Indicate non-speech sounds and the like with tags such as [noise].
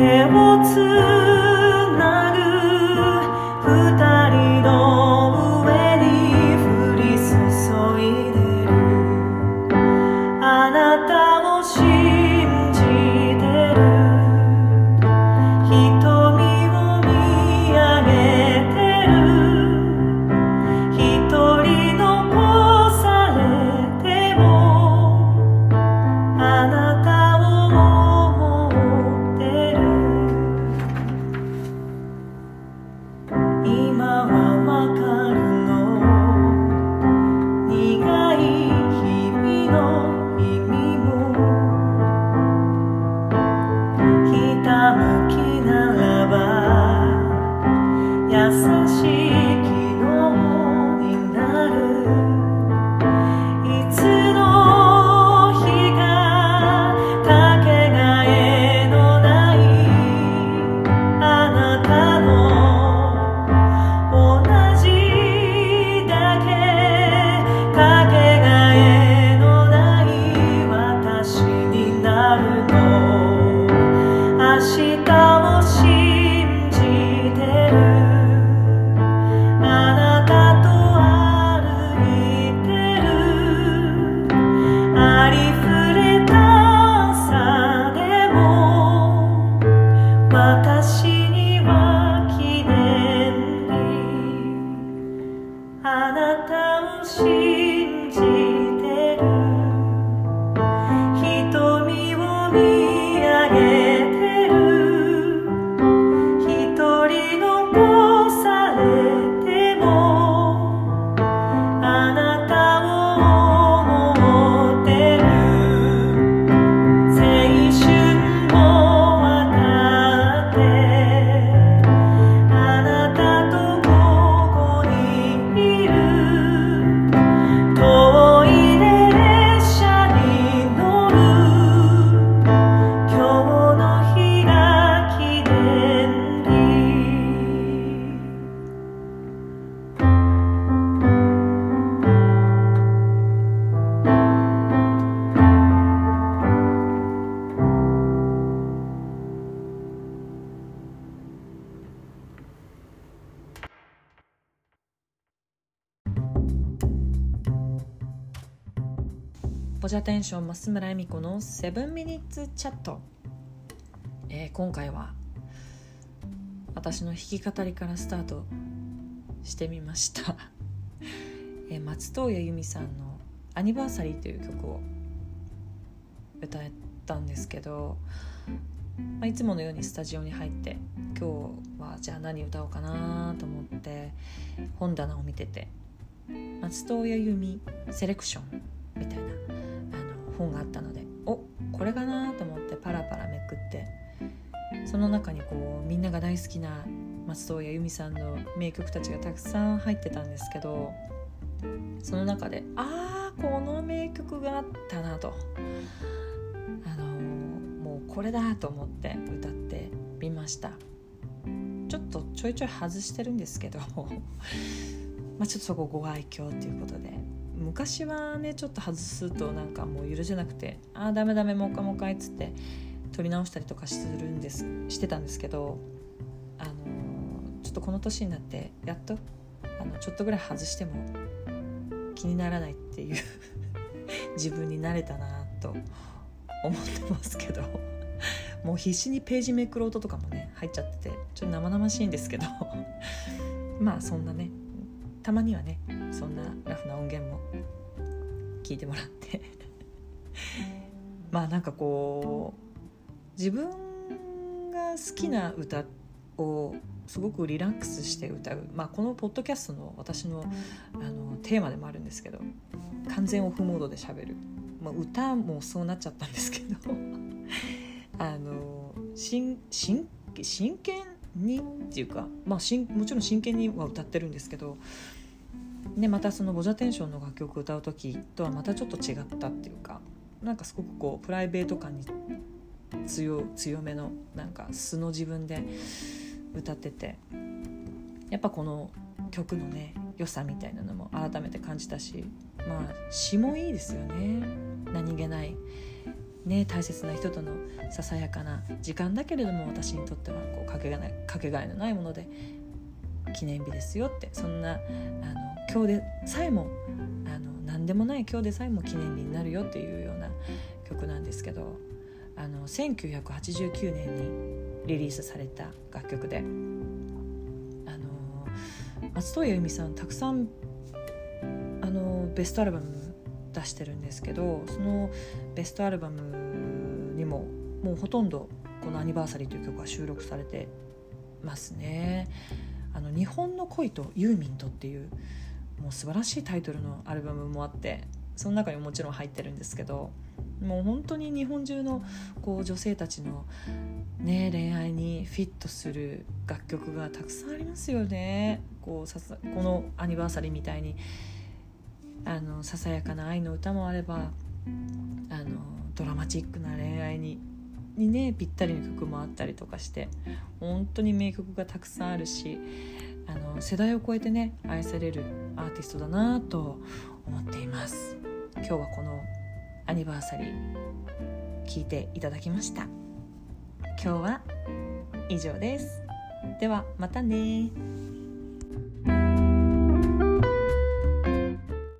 手をつなぐあなたを知るポジャテンション増村恵美子のセブンミニッツチャット、えー、今回は私の弾き語りからスタートしてみました、[laughs] えー、松任谷由実さんの「アニバーサリー」という曲を歌ったんですけど、まあ、いつものようにスタジオに入って今日はじゃあ何歌おうかなと思って本棚を見てて松任谷由実セレクションみたいな本があったのでおこれかなと思ってパラパラめくってその中にこうみんなが大好きな松任谷由実さんの名曲たちがたくさん入ってたんですけどその中でああこの名曲があったなと、あのー、もうこれだと思って歌ってみました。ちょっとちょいちょい外してるんですけど [laughs] まあちょっとそこご愛嬌ということで昔はねちょっと外すとなんかもう許せなくて「ああダメダメもう一回もう一回」っつって撮り直したりとかするんですしてたんですけどあのちょっとこの年になってやっとあのちょっとぐらい外しても気にならないっていう [laughs] 自分になれたなと思ってますけどもう必死にページめくろうととかもね入っちゃっててちょっと生々しいんですけどまあそんなねたまにはねそんなラフな音源も聞いてもらって。まあなんかこう自分が好きな歌をすごくリラックスして歌う、まあ、このポッドキャストの私のあのテーマでもあるんですけど完全オフモードでしゃべる、まあ、歌もそうなっちゃったんですけど。[laughs] あの真真真剣にっていうか、まあ、しんもちろん真剣には歌ってるんですけどでまたそのボジャテンションの楽曲を歌う時とはまたちょっと違ったっていうかなんかすごくこうプライベート感に強強めのなんか素の自分で歌っててやっぱこの曲のね良さみたいなのも改めて感じたしまあ詩もいいですよね。何気ないね、大切な人とのささやかな時間だけれども私にとってはこうかけがないかけがえのないもので記念日ですよってそんなあの今日でさえもあの何でもない今日でさえも記念日になるよっていうような曲なんですけどあの1989年にリリースされた楽曲であの松任谷由実さんたくさんあのベストアルバム出してるんですけどそのベストアルバムにももうほとんどこの「アニバーサリー」という曲が収録されてますね。あの日本の恋とユーミンとっていうもう素晴らしいタイトルのアルバムもあってその中にもちろん入ってるんですけどもう本当に日本中のこう女性たちの、ね、恋愛にフィットする楽曲がたくさんありますよね。こうささこのアニバーサリーみたいにあのささやかな愛の歌もあればあのドラマチックな恋愛ににねぴったりの曲もあったりとかして本当に名曲がたくさんあるしあの世代を超えてね愛されるアーティストだなと思っています。今日はこのアニバーサリー聞いていただきました。今日は以上です。ではまたね。